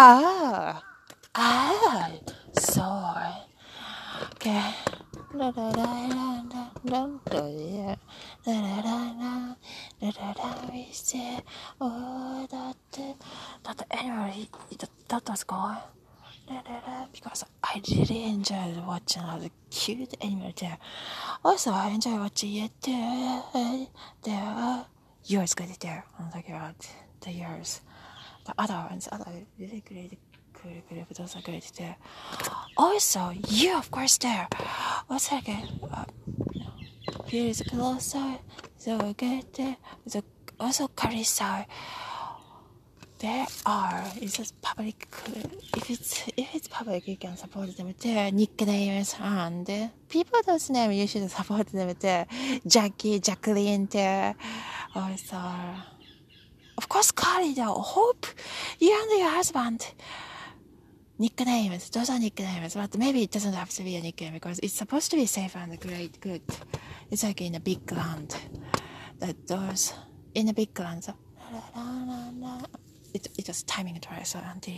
Ah, ah, sorry. Okay. Da da da da da da da da da da da we say oh that that anyway that, that was good. Da, da, da, because I really enjoyed watching all the cute animals there. Also, I enjoy watching it there. There, yours good there. I'm talking about the yours. The other ones, other really great, great, great, those are great there. Also, you of course there. What's that again? Uh, here is closer, so get there. So also Carissa. There are. It's just public. If it's if it's public, you can support them there. Nicknames and people those names you should support them there. Jackie, Jacqueline there. Also, course, Carly there. Hope you and your husband. Nicknames. Those are nicknames, but maybe it doesn't have to be a nickname because it's supposed to be safe and great, good. It's like in a big land. That those in a big land. So, it, it was timing twice so until